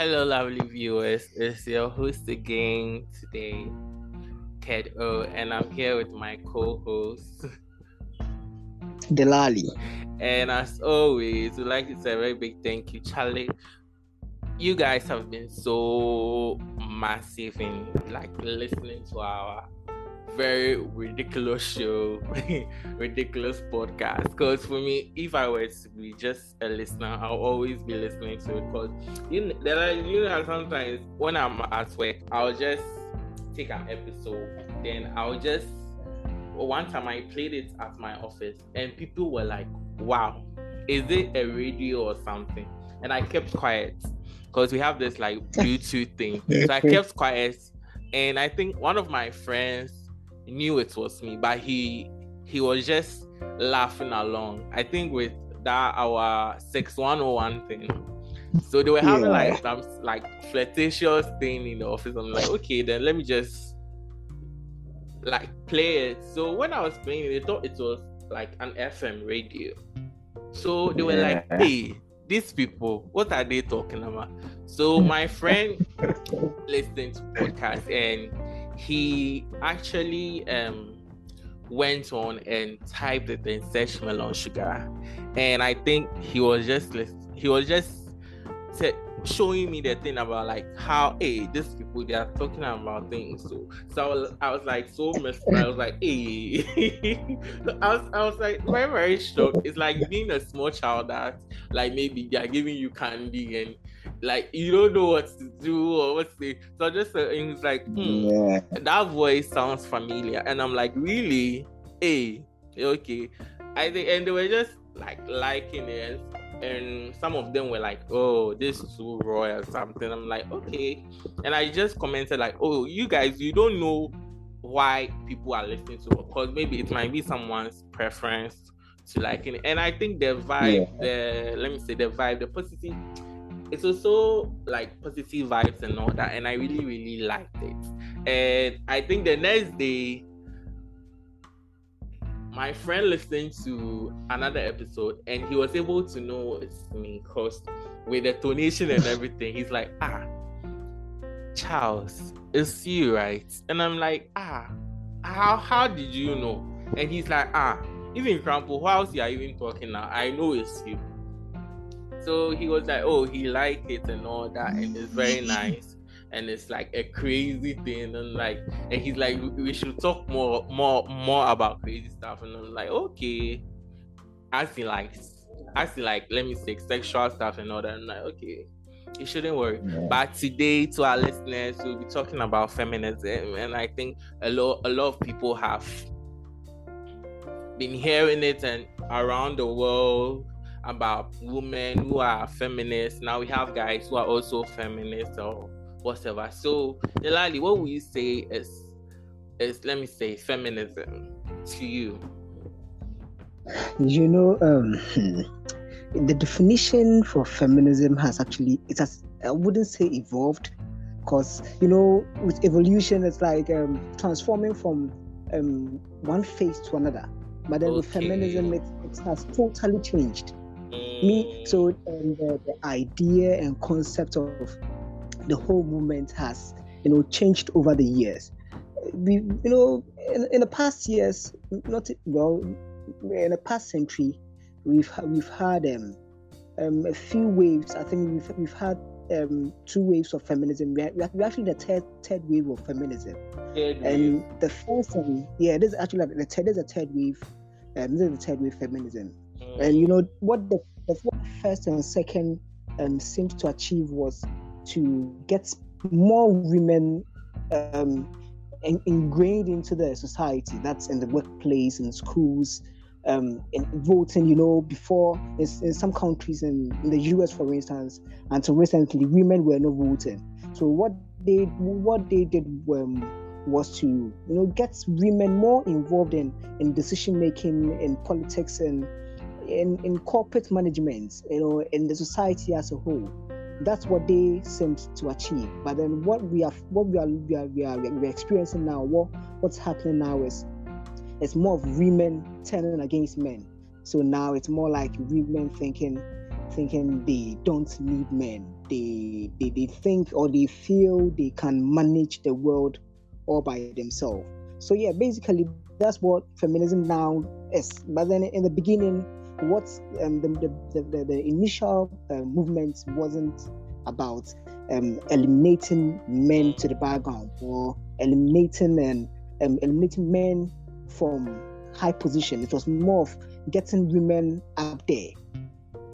Hello, lovely viewers. It's your host again today, Ted O, and I'm here with my co-host Delali. And as always, we'd like to say a very big thank you, Charlie. You guys have been so massive in like listening to our very ridiculous show, ridiculous podcast. Because for me, if I were to be just a listener, I'll always be listening to it. Because you know, there are, you know, sometimes when I'm at work, I'll just take an episode, then I'll just. One time I played it at my office, and people were like, "Wow, is it a radio or something?" And I kept quiet because we have this like Bluetooth thing. So I kept quiet, and I think one of my friends knew it was me, but he he was just laughing along. I think with that our six one oh one thing. So they were having yeah. like some like flirtatious thing in the office. I'm like, okay, then let me just like play it. So when I was playing it, they thought it was like an FM radio. So they were yeah. like, hey, these people, what are they talking about? So my friend listened to podcast and he actually um, went on and typed it in search melon sugar, and I think he was just he was just showing me the thing about like how hey these people they are talking about things so so I was, I was like so messed I was like hey. I was I was like very very shocked. It's like being a small child that like maybe they are giving you candy and like you don't know what to do or what to say. So just uh, it was like, hmm, yeah. that voice sounds familiar, and I'm like, really? Hey, okay. I think, and they were just like liking it, and some of them were like, oh, this is too raw or something. I'm like, okay, and I just commented like, oh, you guys, you don't know why people are listening to it because maybe it might be someone's preference to liking it. And I think the vibe, yeah. the let me say the vibe, the positive it's also like positive vibes and all that, and I really really liked it. And I think the next day, my friend listened to another episode, and he was able to know it's me because with the tonation and everything, he's like, ah, Charles, it's you, right? And I'm like, ah, how how did you know? And he's like, ah, even Crampo, who else you are even talking now? I know it's you. So he was like, oh, he liked it and all that, and it's very nice. And it's like a crazy thing, and like, and he's like, we should talk more, more, more about crazy stuff. And I'm like, okay, as in like, as in like, let me say sexual stuff and all that. I'm like, okay, it shouldn't worry. Yeah. But today, to our listeners, we'll be talking about feminism, and I think a lot, a lot of people have been hearing it and around the world about women who are feminists. Now we have guys who are also feminists or whatever. So, Delali, what would you say is is let me say feminism to you? You know, um, the definition for feminism has actually it has I wouldn't say evolved because you know with evolution it's like um, transforming from um, one phase to another. But then okay. with feminism, it, it has totally changed me so um, the, the idea and concept of the whole movement has you know changed over the years we you know in, in the past years not well in the past century we've we've had um, um, a few waves i think we've we've had um, two waves of feminism. We're, we're actually the third third wave of feminism. Third and wave. the first one, yeah, this is actually like the third is a third wave. Um, this is the third wave feminism. Mm. And you know what the what first and second um, seemed to achieve was to get more women um, in, ingrained into the society. That's in the workplace, in schools, um, in voting. You know, before in, in some countries, in, in, the US, for instance, until recently, women were not voting. So what they what they did um, was to you know get women more involved in in decision making in politics and in, in corporate management, you know, in the society as a whole. That's what they seemed to achieve. But then what we are what we are we are, we are, we are experiencing now, what what's happening now is it's more of women turning against men. So now it's more like women thinking thinking they don't need men. they, they they think or they feel they can manage the world all by themselves. So yeah, basically that's what feminism now is. But then in the beginning, what um, the, the, the, the, initial uh, movement wasn't about um, eliminating men to the background or eliminating and um, eliminating men from high position. It was more of getting women up there,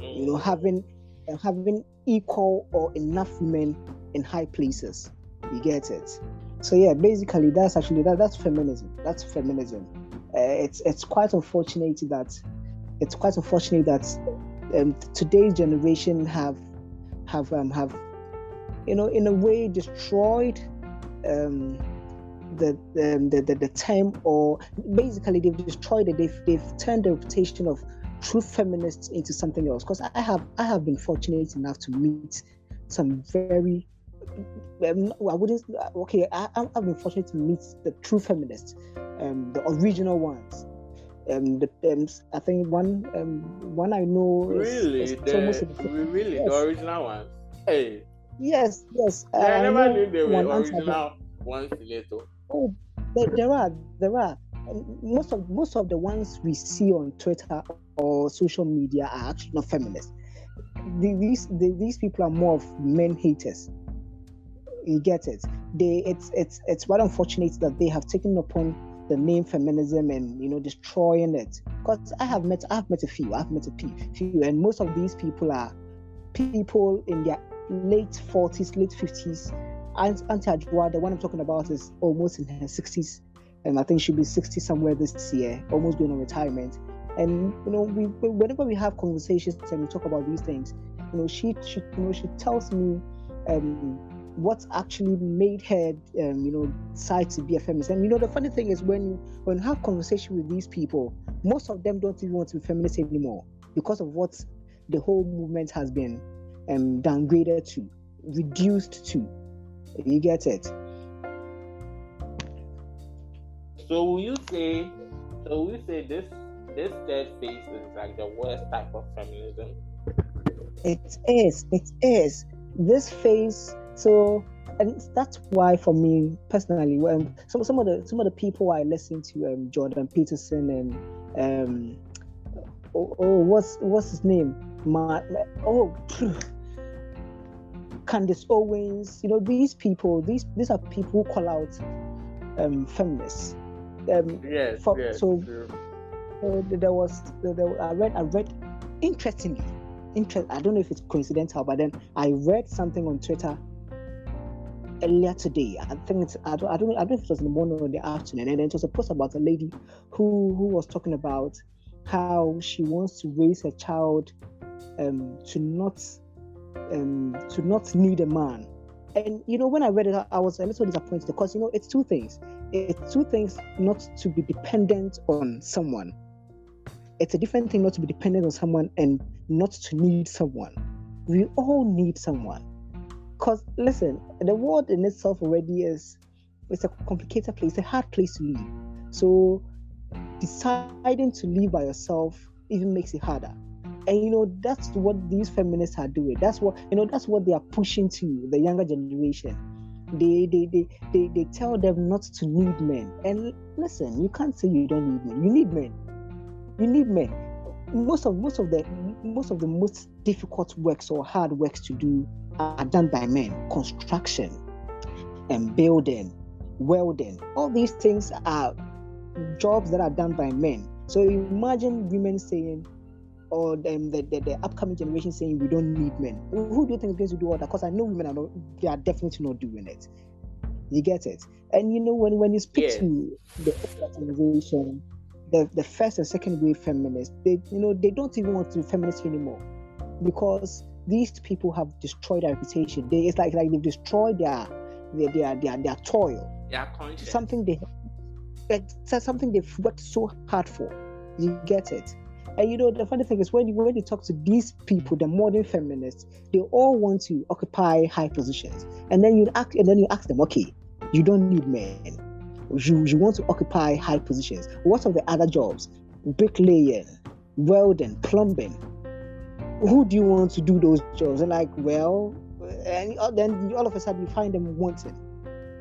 you know, having uh, having equal or enough women in high places. You get it? So yeah, basically that's actually that that's feminism. That's feminism. Uh, it's it's quite unfortunate that it's quite unfortunate that um, today's generation have have um, have you know in a way destroyed um, the, um, the, the the term or basically they've destroyed it. They've, they've turned the reputation of true feminists into something else. Because I have I have been fortunate enough to meet some very um, I wouldn't okay I, I've been fortunate to meet the true feminists um, the original ones um, the, um, I think one um, one I know really is, is the, almost really yes. the original one. Hey. Yes, yes. Yeah, I, I never knew they were original ones later. Oh, there, there are, there are. Most of most of the ones we see on Twitter or social media are actually not feminists. These these people are more of men haters. You get it? They it's it's it's quite unfortunate that they have taken upon the name feminism and you know destroying it. Because i have met i've met a few i've met a few and most of these people are people in their late 40s late 50s auntie Ajua, the one i'm talking about is almost in her 60s and i think she'll be 60 somewhere this year almost going on retirement. And you know we whenever we have conversations and we talk about these things you know she, she you know she tells me um what actually made her, um, you know, decide to be a feminist. And you know, the funny thing is when when you have conversation with these people, most of them don't even want to be feminist anymore because of what the whole movement has been um, downgraded to, reduced to. You get it? So will you say? So will you say this this third phase is like the worst type of feminism? It is. It is. This phase so and that's why for me personally, when some some of the some of the people I listen to, um, Jordan Peterson and um, oh, oh what's what's his name? My oh. Candace Owens, you know these people. These these are people who call out um, feminists. Um, yes, for, yes. So uh, there was there, I read I read interestingly. Interest, I don't know if it's coincidental, but then I read something on Twitter earlier today. I think it's I don't I don't I don't know if it was in the morning or the afternoon, and then it was a post about a lady who who was talking about how she wants to raise her child um, to not um, to not need a man. And you know, when I read it, I was a little disappointed because you know it's two things. It's two things not to be dependent on someone. It's a different thing not to be dependent on someone and not to need someone. We all need someone because listen, the world in itself already is it's a complicated place, a hard place to live. So deciding to live by yourself even makes it harder. And you know, that's what these feminists are doing. That's what you know, that's what they are pushing to the younger generation. They they they they, they tell them not to need men. And listen, you can't say you don't need men. You need men. You need men. Most of most of the most of the most difficult works or hard works to do are done by men construction and building, welding. All these things are jobs that are done by men. So imagine women saying, or them, the, the, the upcoming generation saying, we don't need men. Who do you think is going to do all that? Because I know women are not, they are definitely not doing it. You get it? And you know, when, when you speak yeah. to the generation, the, the first and second wave feminists, they you know they don't even want to be feminists anymore because these people have destroyed their reputation. They, it's like like they've destroyed their their their their, their toil. Their conscience. Something they it's something they've worked so hard for. You get it. And you know the funny thing is when you when you talk to these people, the modern feminists, they all want to occupy high positions. And then you ask and then you ask them, okay, you don't need men. You, you want to occupy high positions. What are the other jobs? Bricklaying, welding, plumbing who do you want to do those jobs? And like, well, and then all of a sudden you find them wanting.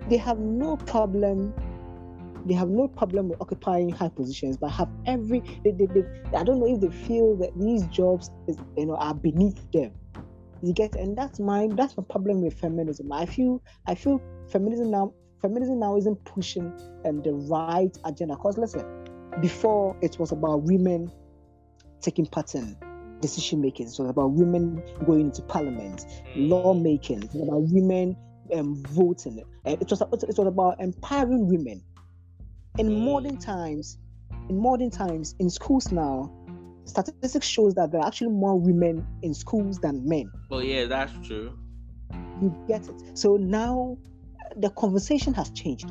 They have no problem they have no problem with occupying high positions, but have every they, they, they, I don't know if they feel that these jobs is, you know are beneath them. You get and that's my that's my problem with feminism. I feel I feel feminism now feminism now isn't pushing um, the right agenda. Because listen, before it was about women taking part in decision making. It was about women going into parliament, mm. law making. It about women um, voting. Uh, it was it was about empowering women in modern times, in modern times, in schools now, statistics shows that there are actually more women in schools than men. Well, yeah, that's true. You get it. So now the conversation has changed.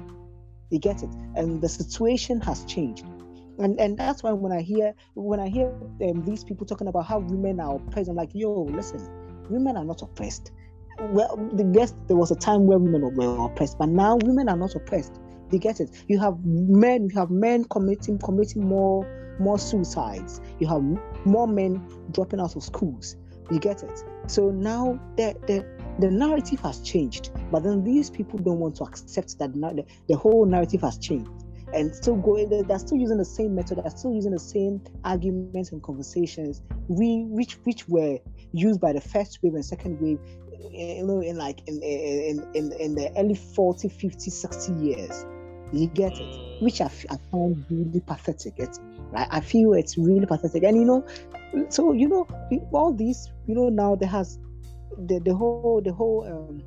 You get it, and the situation has changed. And, and that's why when I hear when I hear um, these people talking about how women are oppressed, I'm like, yo, listen, women are not oppressed. Well, yes, there was a time where women were oppressed, but now women are not oppressed. You get it? You have men, you have men committing committing more more suicides. You have more men dropping out of schools. You get it? So now the the, the narrative has changed, but then these people don't want to accept that the, the whole narrative has changed and still going they're still using the same method they're still using the same arguments and conversations we which which were used by the first wave and second wave eh, you know in like in eh, eh, in in, in the early 40 50 60 years you get it? Mm. Which I, I found really pathetic. It, right? I feel it's really pathetic. And you know, so you know, all these, you know, now there has the the whole the whole um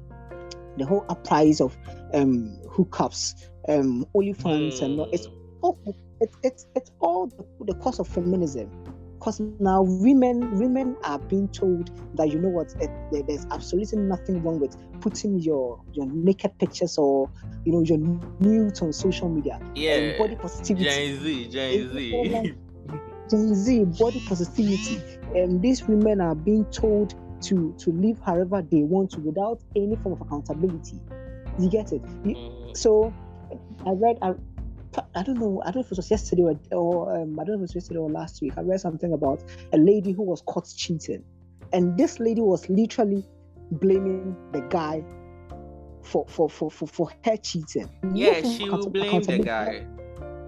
the whole uprise of um hookups, um OnlyFans, mm. and it's all it's it's it's all the, the cause of feminism. Because now women women are being told that you know what it, there's absolutely nothing wrong with putting your your naked pictures or you know your nudes on social media. Yeah. body positivity. Gen z gen z. gen z body positivity. And these women are being told to to live however they want to without any form of accountability you get it you, mm. so i read I, I don't know. I don't know if it was yesterday or, or um, I don't know if it was yesterday or last week. I read something about a lady who was caught cheating, and this lady was literally blaming the guy for for for for, for her cheating. Yeah, she will blame the guy.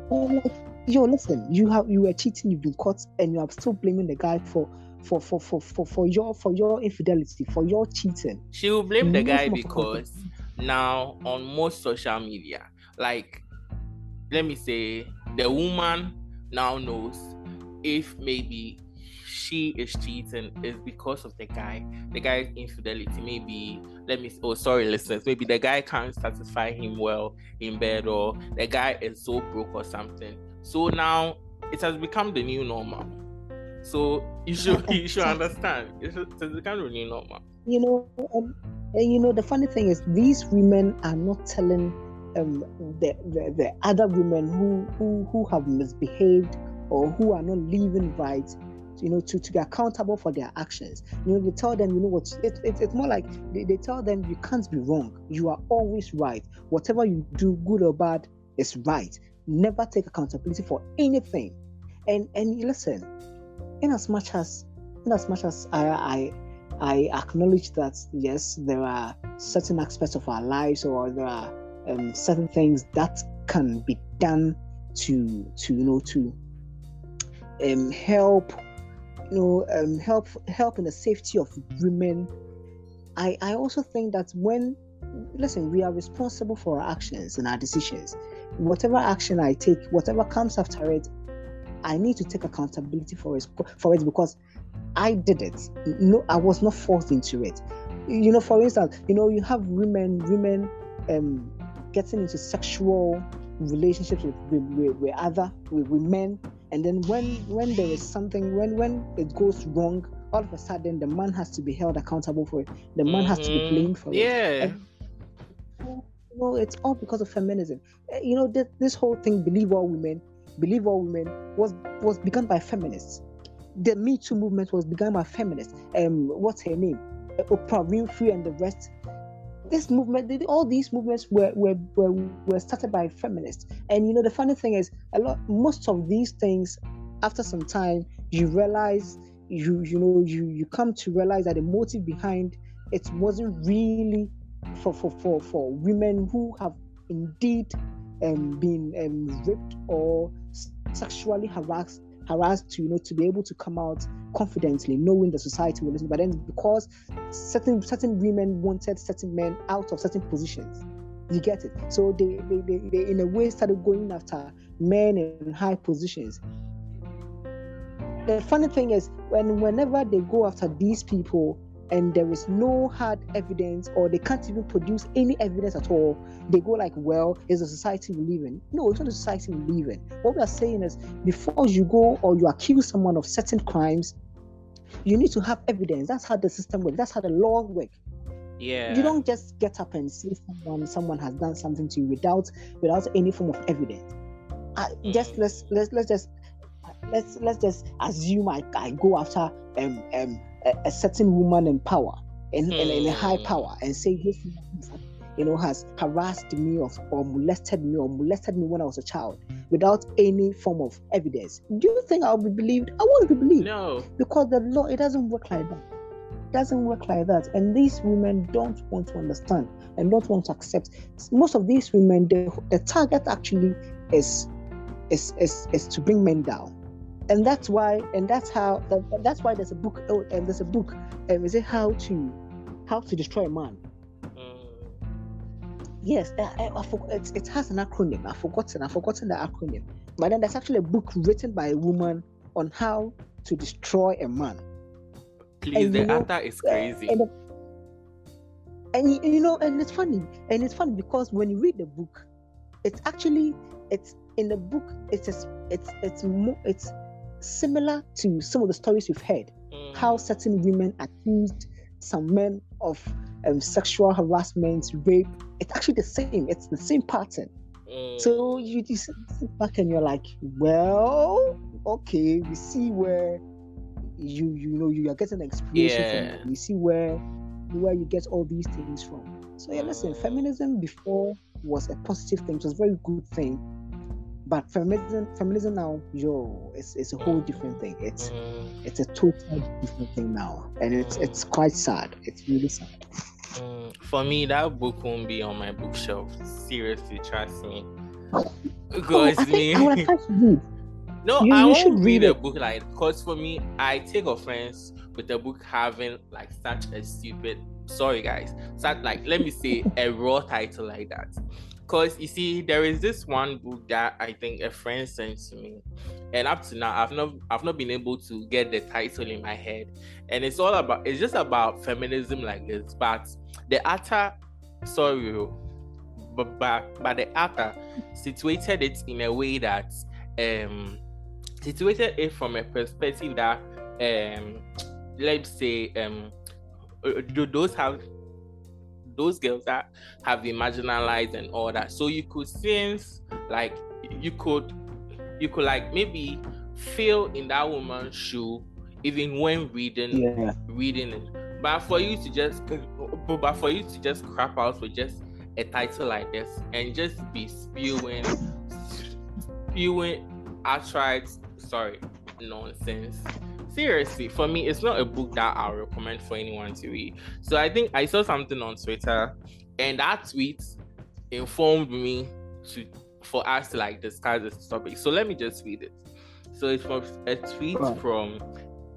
like, yo, listen, you have you were cheating, you've been caught, and you are still blaming the guy for for for for for, for your for your infidelity, for your cheating. She will blame the guy because now on most social media, like let me say the woman now knows if maybe she is cheating is because of the guy the guy's infidelity. Maybe let me oh sorry listeners. Maybe the guy can't satisfy him well in bed or the guy is so broke or something. So now it has become the new normal so you should you should understand it has become the new normal you know um, you know the funny thing is these women are not telling um, the, the, the other women who, who, who have misbehaved or who are not living right you know, to, to be accountable for their actions. You know, they tell them, you know what, it, it, it's more like they, they tell them you can't be wrong. You are always right. Whatever you do, good or bad, is right. Never take accountability for anything. And and listen, in as much as in as much as I I I acknowledge that yes, there are certain aspects of our lives or there are um, certain things that can be done to to you know to um, help you know um, help help in the safety of women. I i also think that when listen we are responsible for our actions and our decisions. Whatever action i take whatever comes after it i need to take accountability for it for it because i did it no i was not forced into it you know for instance you know you have women women um getting into sexual relationships with, with, with, other with, with men and then when when there is something when when it goes wrong all of a sudden the man has to be held accountable for it the man mm-hmm. has to be mm-hmm. blamed for yeah. it yeah know it's all because of feminism eh, you know this, this whole thing believe all women believe all women was was begun by feminists. The me too movement was begun by feminists. Um what's her name? Oprah winfrey and the rest. This movement, all these movements were, were, were, were started by feminists. And you know, the funny thing is, a lot, most of these things, after some time, you realize, you you know, you you come to realize that the motive behind it wasn't really for for for, for women who have indeed um, been um, raped or sexually harassed harassed to you know to be able to come out confidently knowing the society will listen. But then because certain certain women wanted certain men out of certain positions you get it. So they they, they, they in a way started going after men in high positions. The funny thing is when whenever they go after these people and there is no hard evidence or they can't even produce any evidence at all. They go like well it's a society we live in. No it's not a society we live in. What we are saying is before you go or you accuse someone of certain crimes you need to have evidence. That's how the system works. That's how the law works. Yeah. You don't just get up and say someone someone has done something to you without without any form of evidence. I, just mm. let's let's let's just let's let's just assume I, I go after um um a, a certain woman in power in, in, in, a high hmm. power and say this you know has harassed me or, or molested me or molested me when I was a child without any form of evidence. Do you think I'll be believed? I won't be believed. No. Because the law it doesn't work like that. It doesn't work like that. And these women don't want to understand and don't want to accept. Most of these women, the, the target actually is is, is is to bring men down and that's why and that's how that's why there's a book oh, and there's a book um, is it how to how to destroy a man? Mm. yes I, I, I forgot, it, it has an acronym. I've forgotten i've forgotten the acronym. But then there's actually a book written by a woman on how to destroy a man. Please and, the know, author is crazy. and, and you know and it's funny and it's funny because when you read the book it's actually it's in the book it's just, it's it's more it's similar to some of the stories we've heard, mm. how certain women accused some men of um, sexual harassment, rape. It's actually the same. It's the same pattern. Mm. So you, you sit back and you're like, well, okay, we see where you you know you are getting inspiration yeah. from. We see where where you get all these things from. So yeah, listen, mm. feminism before was a positive thing. It was a very good thing but feminism feminism now yo it's, it's a whole different thing. It's mm. it's a totally different thing now. And it's it's quite sad. It's really sad. Mm. for me that book won't be on my bookshelf. Seriously trust me. Because oh, me no you, I you won't read, read a book like because for me I take offense with the book having like such a stupid sorry guys such like let me say a raw title like that because you see, there is this one book that I think a friend sent to me, and up to now, I've not I've not been able to get the title in my head. And it's all about it's just about feminism like this, but the author, sorry, oh, but but, but the author situated it in a way that um situated it from a perspective that um let's say um uh, those have those girls that have been marginalized and all that. So you could sense like you could you could like maybe feel in that woman's shoe even when reading yeah. reading it. But for you to just but for you to just crap out with just a title like this and just be spewing spewing outright sorry nonsense seriously, for me, it's not a book that I recommend for anyone to read. So I think I saw something on Twitter, and that tweet informed me to for us to like discuss this topic. So let me just read it. So it's from a tweet from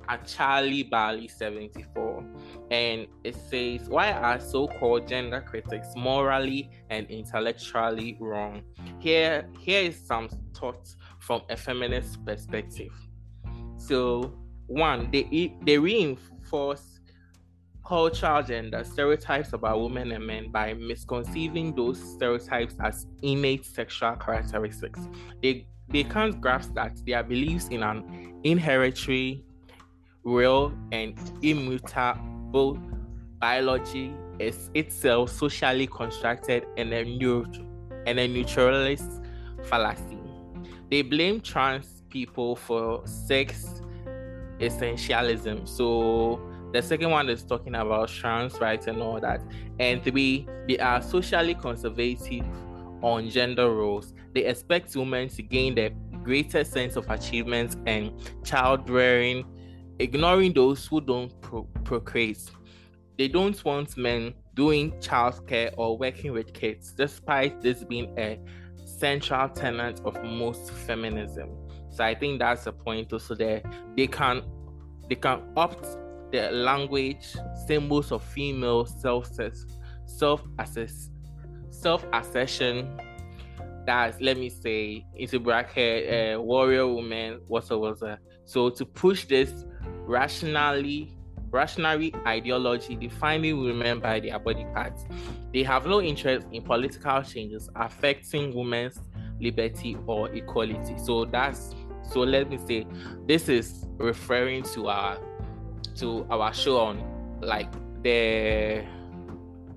a Charlie Bali 74 and it says why are so-called gender critics morally and intellectually wrong here here is some thoughts from a feminist perspective so one, they they reinforce cultural gender stereotypes about women and men by misconceiving those stereotypes as innate sexual characteristics. They they can't grasp that their beliefs in an inherently real and immutable biology is itself socially constructed and a, neut- and a neutralist fallacy. They blame trans people for sex essentialism. So the second one is talking about trans rights and all that. And three, they are socially conservative on gender roles. They expect women to gain the greatest sense of achievement and child rearing, ignoring those who don't pro- procreate. they don't want men doing childcare or working with kids, despite this being a central tenet of most feminism. So I think that's the point also there. They can they can opt the language, symbols of female self self assess self assertion. That's let me say into bracket uh, warrior woman whatsoever. So to push this rationally rationary ideology defining women by their body parts. They have no interest in political changes affecting women's liberty or equality. So that's so let me say this is referring to our to our show on like the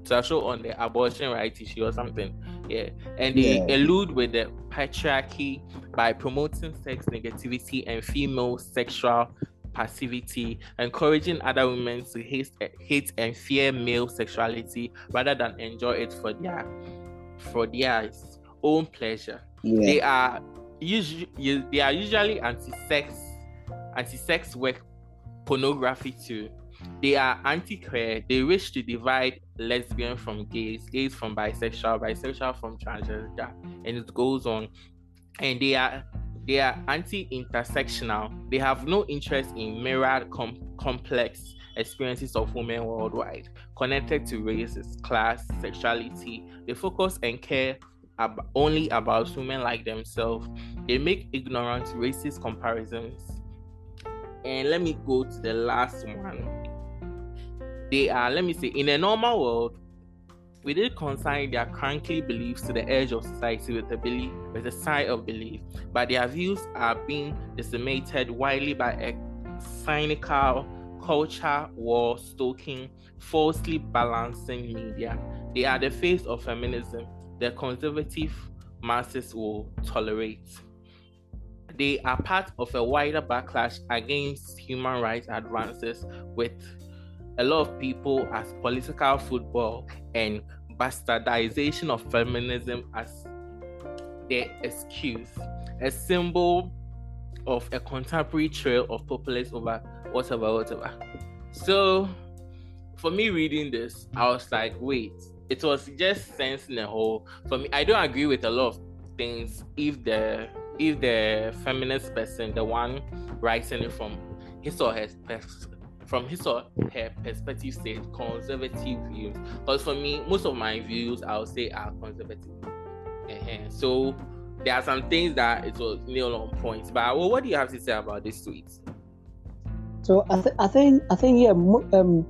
to our show on the abortion rights issue or something. Yeah. And they yeah. elude with the patriarchy by promoting sex negativity and female sexual passivity, encouraging other women to hate, hate and fear male sexuality rather than enjoy it for their for their own pleasure. Yeah. They are usually they are usually anti-sex, anti-sex work, pornography too. They are anti-queer. They wish to divide lesbian from gays, gays from bisexual, bisexual from transgender, and it goes on. And they are they are anti-intersectional. They have no interest in mirrored com- complex experiences of women worldwide, connected to races, class, sexuality. They focus and care ab- only about women like themselves. They make ignorant, racist comparisons. And let me go to the last one. They are, let me say, in a normal world, we did consign their cranky beliefs to the edge of society with a belief, with a sigh of belief, but their views are being decimated widely by a cynical culture war stoking, falsely balancing media. They are the face of feminism the conservative masses will tolerate. They are part of a wider backlash against human rights advances with a lot of people as political football and bastardization of feminism as their excuse, a symbol of a contemporary trail of populace over whatever, whatever. So, for me reading this, I was like, wait, it was just sense in a whole. For me, I don't agree with a lot of things. If the if the feminist person, the one writing it from his or her from his or her perspective says conservative views. Because for me, most of my views I would say are conservative. Uh-huh. So there are some things that it was nail on point. But well, what do you have to say about this tweet? So I, th- I think I think yeah, um,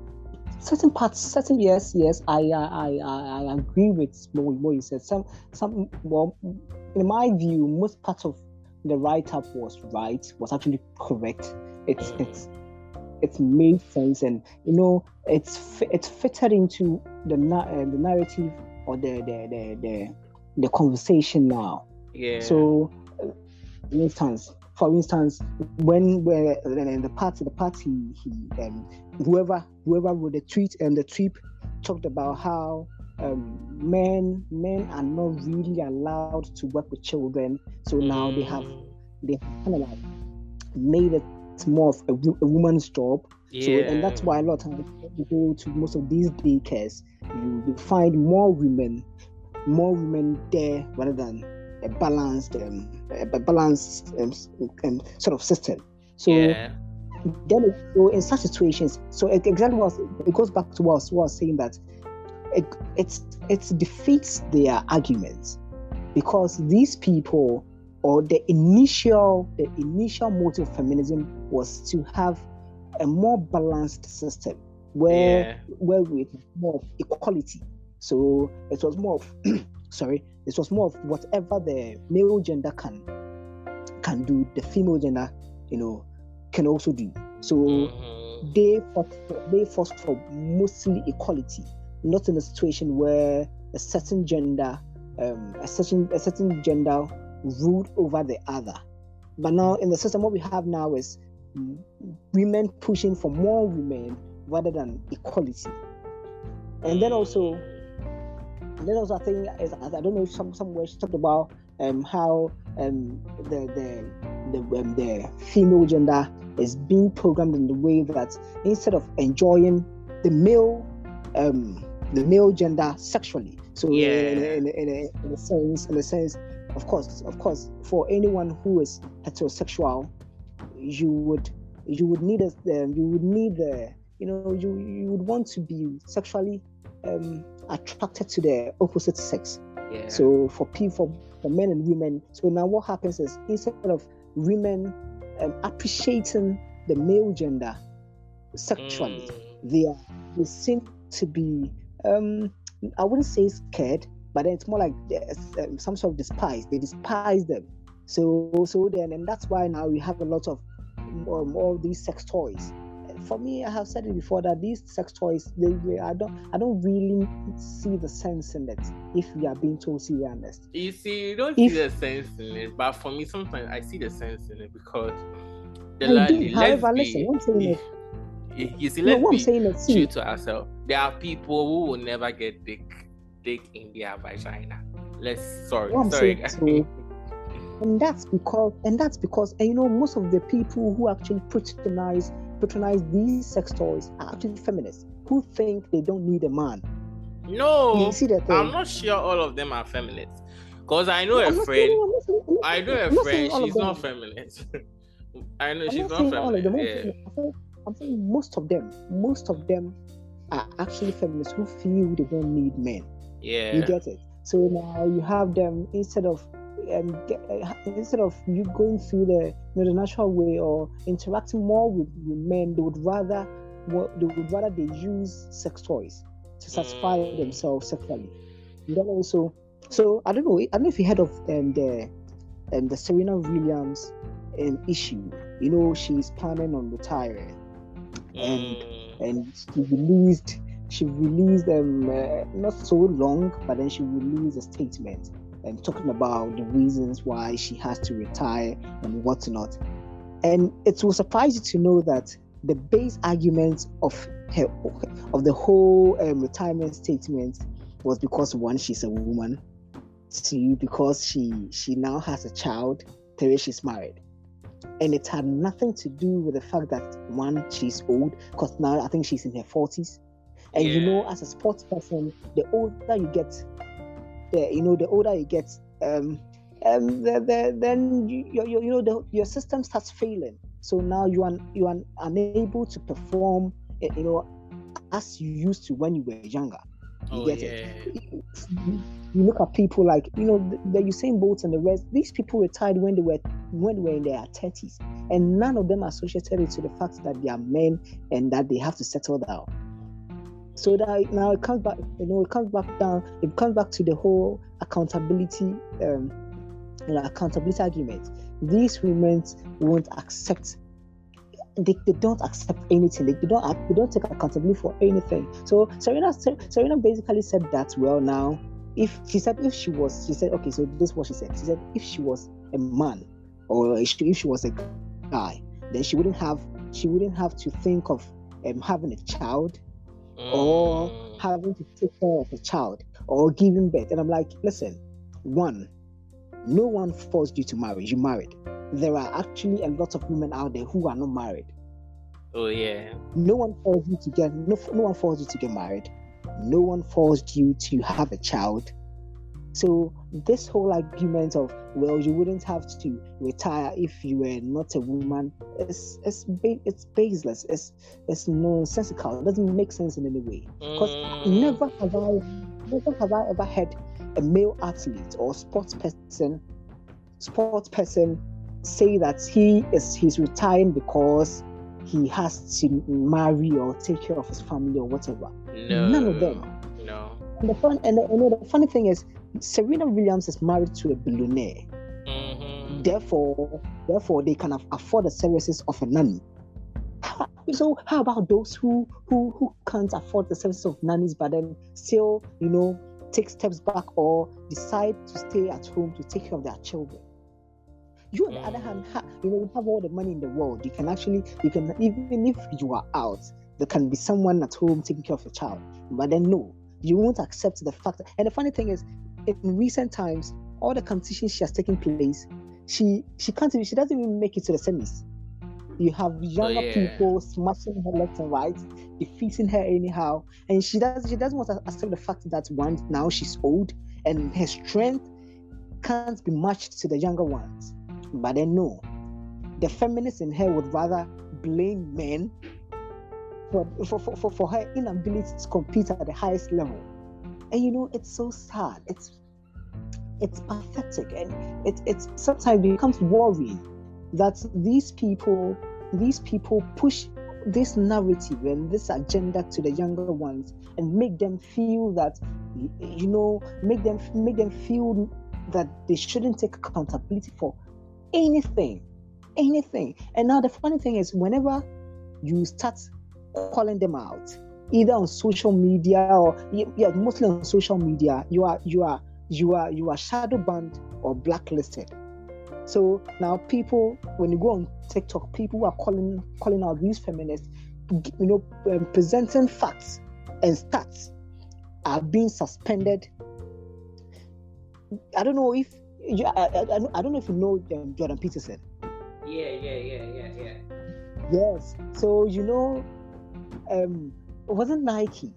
certain parts, certain yes, yes, I I I, I agree with what you said. Some some well, in my view, most parts of the write up was right, was actually correct. It's it's it's made sense and you know it's it's fitted into the uh, the narrative or the the the the, the conversation now yeah so uh, instance for instance when we're in the party the party he um, whoever whoever wrote the tweet and the trip talked about how um, men men are not really allowed to work with children so now they have mm. they kind of like made it more of a, a woman's job. Yeah. So, and that's why a lot of times you go to most of these daycares, you, you find more women, more women there rather than a balanced, um, a balanced um, um, sort of system. So. Yeah. Then, so in such situations, so exactly what it goes back to what I was saying that it it's it defeats their arguments because these people or the initial the initial motive of feminism was to have a more balanced system where yeah. where with more equality. So it was more of sorry, it was more of whatever the male gender can can do, the female gender, you know, can also do. So mm-hmm. they fought for, they fought for mostly equality, not in a situation where a certain gender, um, a certain a certain gender ruled over the other. But now in the system, what we have now is women pushing for more women rather than equality. And then also, and then also I think I don't know if some somewhere she talked about um, how um, the the the, um, the female gender is being programmed in the way that instead of enjoying the male um, the male gender sexually. So Yeah. in, a, in, in, a, in a sense, in a sense, of course, of course, for anyone who is heterosexual, you would you would need a um, you would need the you know you you would want to be sexually um, attracted to the opposite sex. Yeah. So for people, for, men and women, so now what happens is instead of women um, appreciating the male gender sexually, Mm, they are they seem to be um I wouldn't say scared, but then it's more like um, some sort of despise. They despise them. So so then and that's why now we have a lot of um, all these sex toys. For me, I have said it before that these sex toys, they, they I don't I don't really see the sense in it if we are being totally honest. You see, you don't If- see the sense in it, but for me, sometimes I see the sense in it because the I la- do. the- However, listen, I'm saying is, you, see, let's what I'm be saying see, true to ourselves. There are people who will never get dick, dick in their vagina. Let's sorry, What sorry. and that's because and that's because and you know most of the people who actually patronize patronize these sex toys are actually feminists who think they don't need a man. no, you see that thing? I'm not sure all of them are feminists. Cause I know I'm a friend. saying- I'm not saying- I'm not I know a friend. saying all of She's not feminist. I know I'm she's not not saying all of them. I'm feminist. Yeah. I'm saying most of them, most of them are actually feminists who feel they don't need men. Yeah. You get it? So now you have them instead of um, get, uh, instead of you going through the you know, the natural way or interacting more with, with men, they would rather what they would rather they use sex toys to satisfy Mm. themselves sexually. And then also, so I don't know. I don't know if you heard of um, the um, the Serena Williams um, issue. You know, she's planning on retiring and Mm. and she released she released um uh, not so long but then she released a statement and talking about the reasons why she has to retire and whatnot. And it will surprise you to know that the base argument of her of the whole um, retirement statement was because one she's a woman. Two because she she now has a child. Three she's married. And it had nothing to do with the fact that one she's old because now i think she's in her 40s and you know as a sports person the older you get the you know the older you get um um the, the, then you, you, you know the, your system starts failing so now you are you are unable to perform eh, you know as you used to when you were younger you Oh get yeah. it you look at people like you know the, the Usain Bolts and the rest. These people retired when they were when they were in their thirties, and none of them associated it to the fact that they are men and that they have to settle down. So that now it comes back, you know, it comes back down. It comes back to the whole accountability, um, you know, accountability argument. These women won't accept. They, they don't accept anything. They, they don't ac- they don't take accountability for anything. So Serena Serena basically said that well now if she said if she was she said okay so this is what she said she said if she was a man or if she, if she was a guy then she wouldn't have she wouldn't have to think of um, having a child or Mm. having to take care of a child or giving birth. And i'm like listen one no one forced you to marry. You married. There are actually a lot of women out there who are not married. Oh yeah. no one forced you to get no, no one forced you to get married. No one forced you to have a child. So this whole argument of well you wouldn't have to retire if you were not a woman is it's ba- it's baseless it's it's nonsensical it doesn't make sense in any way because Mm. never have i never have i ever had a male athlete or sports person sports person say that he is he's retiring because he has to marry or take care of his family or whatever No. none of them. No. and the fun and the, you know, the funny thing is serena williams is married to a billionaire. Mm-hmm. therefore therefore they can af- afford the services of a nanny. So how about those who who who can't afford the services of nannies but then still you know take steps back or decide to stay at home to take care of their children? You on the other hand ha- you know you have all the money in the world. You can actually you can even if you are out there can be someone at home taking care of your child. But then no you won't accept the fact and the funny thing is in recent times all the competitions she has taken place she she can't even she doesn't even make it to the semis You have younger oh, yeah. people smashing her left and right, defeating her anyhow, and she does she doesn't want to accept the fact that one now she's old and her strength can't be matched to the younger ones. But then no, the feminist in her would rather blame men for, for, for, for her inability to compete at the highest level. And you know, it's so sad. It's it's pathetic and it, it's sometimes becomes worrying that these people these people push this narrative and this agenda to the younger ones and make them feel that you know make them make them feel that they shouldn't take accountability for anything anything and now the funny thing is whenever you start calling them out either on social media or yeah mostly on social media you are you are you are you are shadow banned or blacklisted so now people, when you go on TikTok, people are calling calling out these feminists, you know, um, presenting facts and stats are being suspended. I don't know if I, I, I don't know if you know um, Jordan Peterson. Yeah, yeah, yeah, yeah, yeah. Yes. So you know, um, wasn't Nike.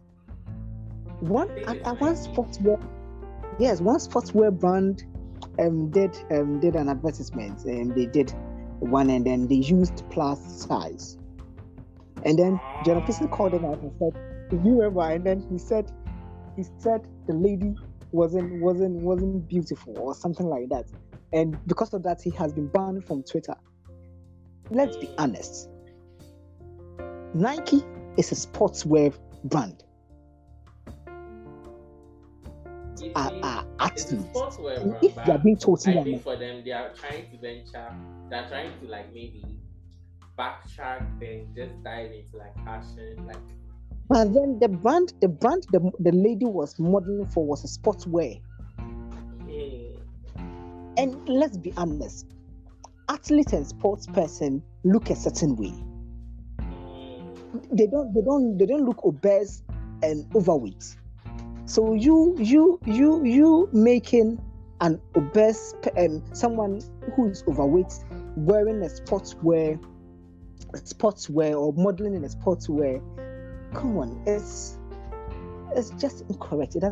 One at, at one sportswear, yes, one sportswear brand um, did um, did an advertisement and they did one and then they used plus size. And then Jordan Peterson called him out and said, you remember? And then he said he said the lady wasn't wasn't wasn't beautiful or something like that. And because of that, he has been banned from Twitter. Let's be honest. Nike is a sportswear brand are, are athletes. If they are being totally I think for them, they are trying to venture, they're trying to like maybe backtrack, then just dive into like fashion, like. But then the brand, the brand, the, the lady was modeling for was a sportswear. Mm. And let's be honest, athlete and sports person look a certain way. They don't, they don't, they don't look obese and overweight so you you you you making an obese um, someone who is overweight wearing a sportswear, sportswear or modeling in a sportswear. Come on, it's it's just incorrect. It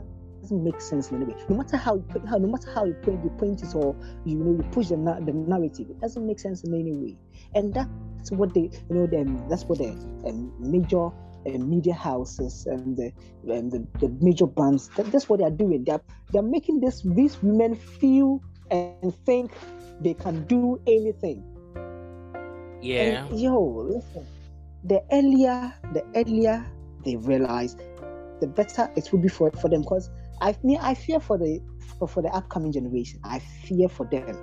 doesn't make sense in any way. No matter how you put, how, no matter how you point you point it or you know you push the, the narrative, it doesn't make sense in any way. And that's what they you know then that's what the um, major uh, media houses and the, and the, the major brands. That, that's what they are doing. They're they're making this these women feel and think they can do anything. Yeah. And, yo, listen. The earlier the earlier they realize, the better it will be for, for them. Because I mean I fear for the for, for the upcoming generation. I fear for them.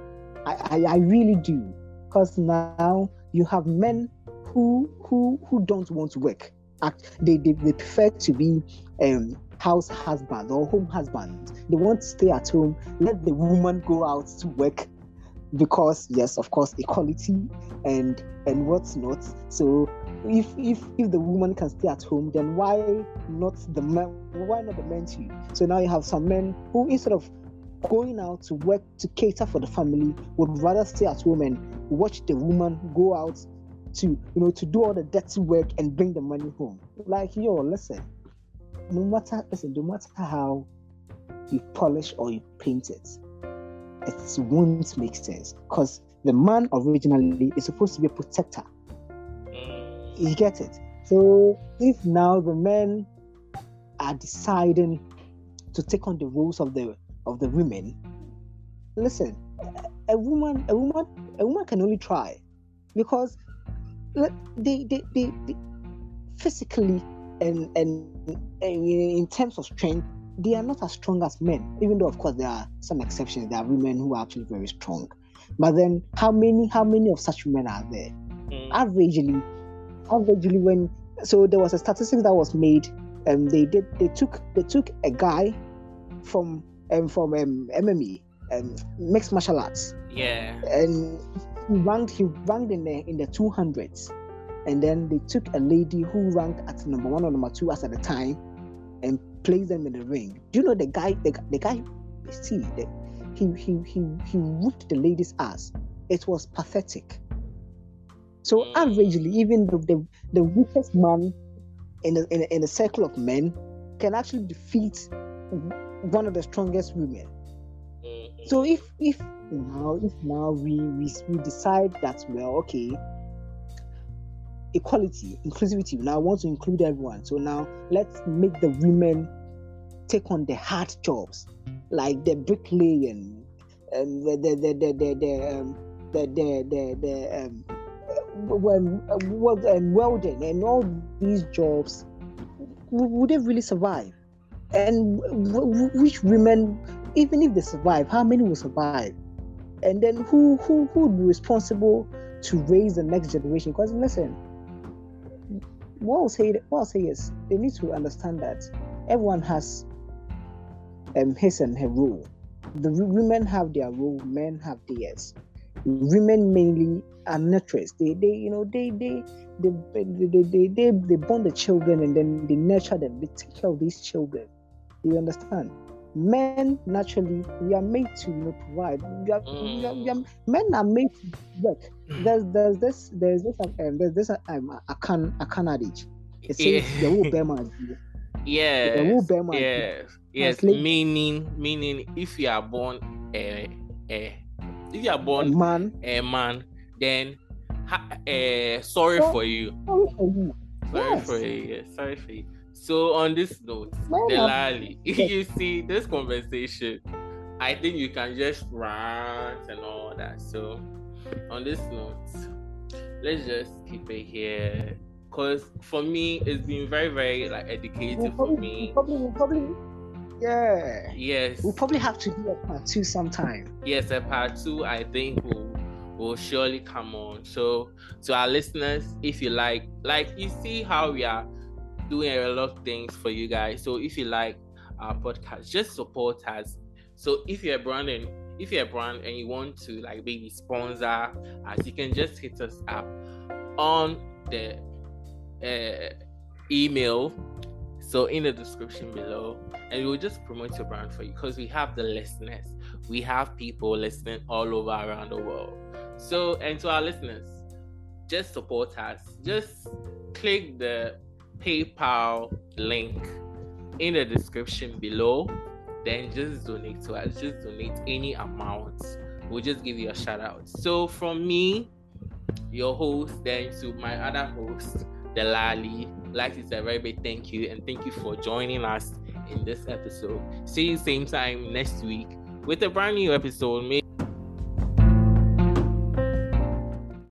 I, I, I really do. Because now you have men who who who don't want to work act they, they, they prefer to be um, house husband or home husband they want to stay at home let the woman go out to work because yes of course equality and and what's not so if if if the woman can stay at home then why not the men why not the men too so now you have some men who instead of going out to work to cater for the family would rather stay at home and watch the woman go out to you know to do all the dirty work and bring the money home. Like yo, listen, no matter listen, no matter how you polish or you paint it, it won't make sense because the man originally is supposed to be a protector. You get it? So if now the men are deciding to take on the roles of the of the women, listen, a woman, a woman, a woman can only try because they, they, they, they physically and, and, and in terms of strength, they are not as strong as men. Even though, of course, there are some exceptions. There are women who are actually very strong. But then, how many how many of such women are there? Mm. Averagely, averagely, when so there was a statistic that was made. Um, they did they took they took a guy from um from um MMA um mixed martial arts. Yeah. And he ranked he ranked in the in the 200s and then they took a lady who ranked at number one or number two as at the time and placed them in the ring do you know the guy the, the guy see the, he he he he whooped the lady's ass it was pathetic So mm. averagely, even the, the, the weakest man in a, in, a, in a circle of men can actually defeat one of the strongest women. Mm-hmm. So if if now if now we, we we decide that well okay equality inclusivity. Now I want to include everyone. So now let's make the women take on the hard jobs like the bricklaying and the the the the the, the um, the the the, the um, when uh, and welding and all these jobs would they really survive? And which women even if they survive how many will survive? And then who who who would be responsible to raise the next generation? Because listen what I'll say what I'll say is they need to understand that everyone has um, his and her role. The women have their role men have theirs. Women mainly are nurturers. They they you know they they they they, they, they, they, they born the children and then they nurture them they take care of these children. Do you understand men naturally we are made to you know provide. We are, mm. we are, we are, men are made to work. There's there's this there's this um, there's this um, Akan a can adage it. Says yeah. the bear man yes the bear man yes yes meaning meaning if you are born a, a if you are born a man. a man then ha, uh, sorry so, for you. sorry for you. Sorry yes. for you yes, sorry for you so on this note, Delali, you see this conversation, I think you can just rant and all that. So on this note, let's just keep it here. Cause for me, it's been very, very like educative we'll for me. We'll probably, we'll probably, yeah. Yes. We'll probably have to do a part two sometime. Yes, a part two. I think will will surely come on. So to our listeners, if you like, like you see how we are doing a lot of things for you guys. So if you like our podcast, just support us. So if you're a brand and if you're a brand and you want to like be maybe sponsor as you can just hit us up on the uh, email. So in the description below, and we'll just promote your brand for you because we have the listeners. We have people listening all over around the world. So and to our listeners, just support us. Just click the PayPal link in the description below. Then just donate to us. Just donate any amount. We'll just give you a shout out. So from me, your host, then to my other host, Delali, like say a very big thank you and thank you for joining us in this episode. See you same time next week with a brand new episode.